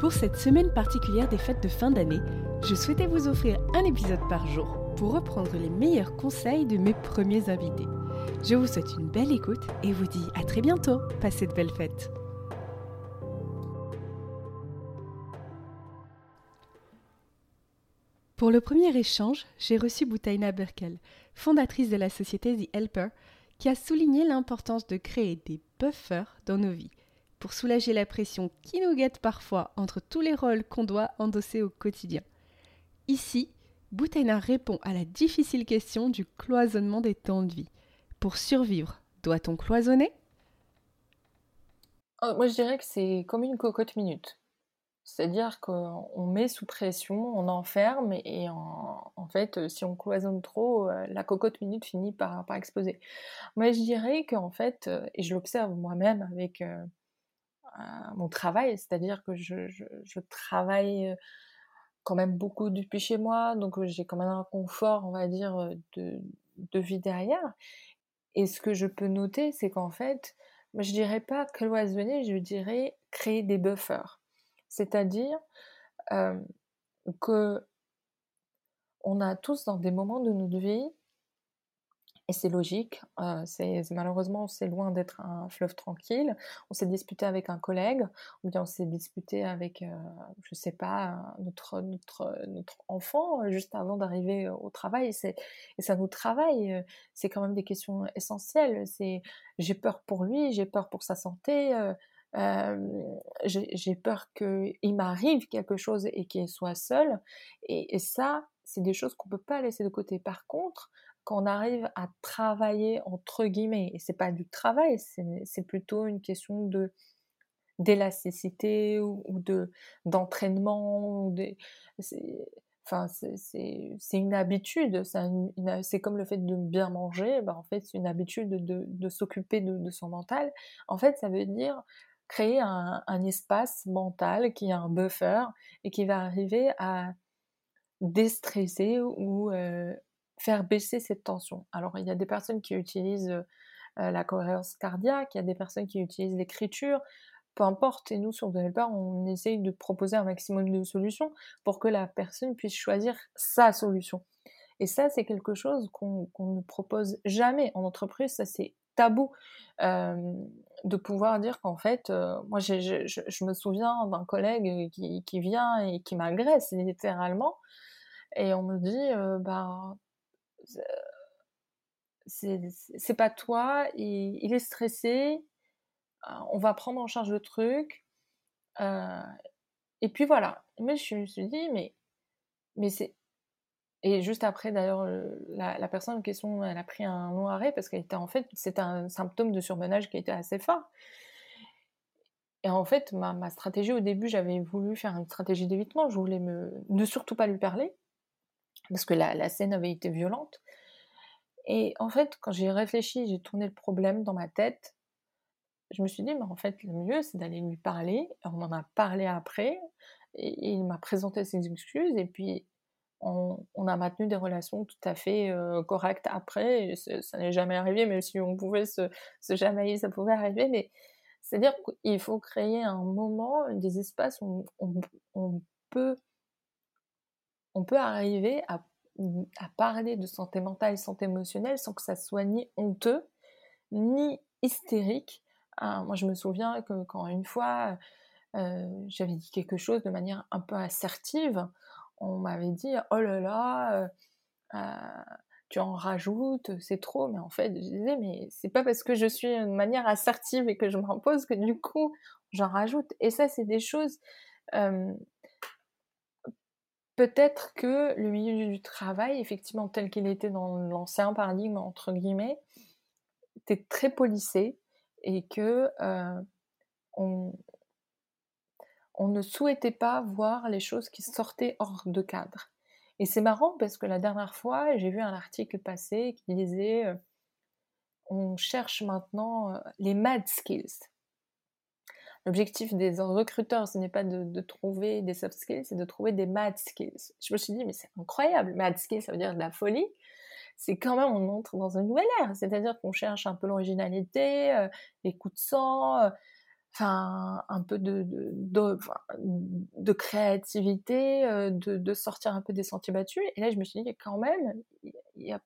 Pour cette semaine particulière des fêtes de fin d'année, je souhaitais vous offrir un épisode par jour pour reprendre les meilleurs conseils de mes premiers invités. Je vous souhaite une belle écoute et vous dis à très bientôt. Passez de belles fêtes. Pour le premier échange, j'ai reçu Boutaina Berkel, fondatrice de la société The Helper, qui a souligné l'importance de créer des buffers dans nos vies pour soulager la pression qui nous guette parfois entre tous les rôles qu'on doit endosser au quotidien. Ici, Boutaina répond à la difficile question du cloisonnement des temps de vie. Pour survivre, doit-on cloisonner? Oh, Moi, je dirais que c'est comme une cocotte minute. C'est-à-dire qu'on met sous pression, on enferme, et en, fait, si on cloisonne trop, euh, la cocotte minute finit par, par exploser. Moi, je dirais qu'en fait, euh, et je l'observe moi-même avec euh, mon travail, c'est-à-dire que je, travaille quand même beaucoup depuis chez moi, donc j'ai quand même un confort, on va dire, de, de vie derrière. Et ce que je peux noter, c'est qu'en fait, je dirais pas cloisonner, je dirais créer des buffers. C'est-à-dire euh, que on a tous dans des moments de notre vie et c'est logique. Euh, malheureusement c'est loin d'être un fleuve tranquille. On s'est disputé avec un collègue, ou bien on s'est disputé avec, euh, je sais pas, notre notre notre enfant euh, juste avant d'arriver au travail. Et ça nous travaille. C'est quand même des questions essentielles. C'est j'ai peur pour lui, j'ai peur pour sa santé. j'ai peur qu'il m'arrive quelque chose et qu'il soit seul. Et, et ça, c'est des choses qu'on peut pas laisser de côté. Par contre, qu'on arrive à travailler entre guillemets, et c'est pas du travail, c'est plutôt une question de d'élasticité ou, de d'entraînement, c'est une habitude, c'est comme le fait de bien manger, ben, en fait c'est une habitude de, s'occuper de, son mental. En fait ça veut dire créer un, un espace mental qui a un buffer et qui va arriver à déstresser ou euh, faire baisser cette tension. Alors, il y a des personnes qui utilisent euh, la cohérence cardiaque, il y a des personnes qui utilisent l'écriture, peu importe. Et nous, sur Developer, on essaye de proposer un maximum de solutions pour que la personne puisse choisir sa solution. Et ça, c'est quelque chose qu'on ne propose jamais en entreprise. Ça, c'est tabou euh, de pouvoir dire qu'en fait, euh, moi, je, me souviens d'un collègue qui, qui, vient et qui m'agresse littéralement. Et on me dit, euh, bah, c'est pas toi, il, il, est stressé, euh, on va prendre en charge le truc. Euh, et puis voilà. Mais je me suis dit, mais, mais c'est. Et juste après, d'ailleurs, la, personne en question, elle a pris un long arrêt parce qu'elle était en fait, c'était un symptôme de surmenage qui était assez fort. Et en fait, ma, ma stratégie au début, j'avais voulu faire une stratégie d'évitement. Je voulais me, ne surtout pas lui parler parce que la, scène avait été violente. Et en fait, quand j'ai réfléchi, j'ai tourné le problème dans ma tête, je me suis dit, mais en fait, le mieux, c'est d'aller lui parler. On en a parlé après, et, il m'a présenté ses excuses, et puis on, a maintenu des relations tout à fait euh, correctes après. ça n'est jamais arrivé, même si on pouvait se, se jamailler, ça pouvait arriver, mais c'est-à-dire qu'il faut créer un moment, des espaces où on peut on peut arriver à, parler de santé mentale santé émotionnelle sans que ça soit ni honteux, ni hystérique. Ah, moi, je me souviens que quand une fois, euh, j'avais dit quelque chose de manière un peu assertive, on m'avait dit Oh là là, euh, euh, tu en rajoutes, c'est trop. Mais en fait, je disais Mais c'est pas parce que je suis de manière assertive et que je m'impose que du coup, j'en rajoute. Et ça, c'est des choses peut-être que le milieu du travail, effectivement, tel qu'il était dans l'ancien paradigme, entre guillemets, était très policé et que euh, on, ne souhaitait pas voir les choses qui sortaient hors de cadre. Et c'est marrant parce que la dernière fois, j'ai vu un article passer qui disait euh, on cherche maintenant euh, les mad skills. L'objectif des recruteurs, ce n'est pas de, trouver des soft skills, c'est de trouver des mad skills. Je me suis dit, mais c'est incroyable, mad skills, ça veut dire de la folie. C'est quand même, on entre dans une nouvelle ère, c'est-à-dire qu'on cherche un peu l'originalité, euh, les coups de sang, enfin un peu de, de, de, créativité, euh, de, de, sortir un peu des sentiers battus. Et là, je me suis dit, quand même, il y a,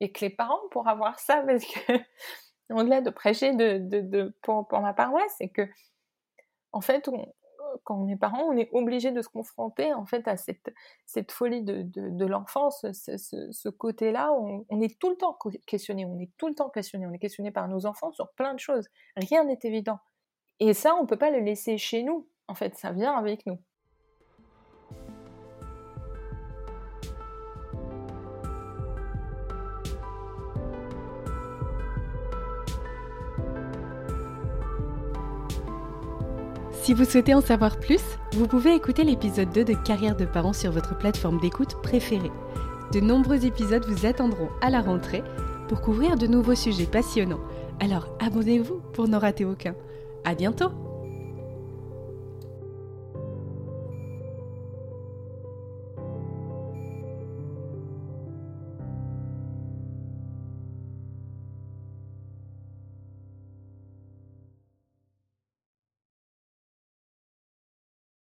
que les parents pour avoir ça, parce que au-delà de prêcher de, de, pour, pour, ma paroisse, c'est que, en fait, quand on est parent, on est obligé de se confronter en fait à cette, folie de, l'enfance, ce, ce, côté-là, on, on, est tout le temps questionné, on est tout le temps questionné, on est questionné par nos enfants sur plein de choses. Rien n'est évident. Et ça, on ne peut pas le laisser chez nous. En fait, ça vient avec nous. Si vous souhaitez en savoir plus, vous pouvez écouter l'épisode 2 de Carrière de parents sur votre plateforme d'écoute préférée. De nombreux épisodes vous attendront à la rentrée pour couvrir de nouveaux sujets passionnants. Alors abonnez-vous pour n'en rater aucun. À bientôt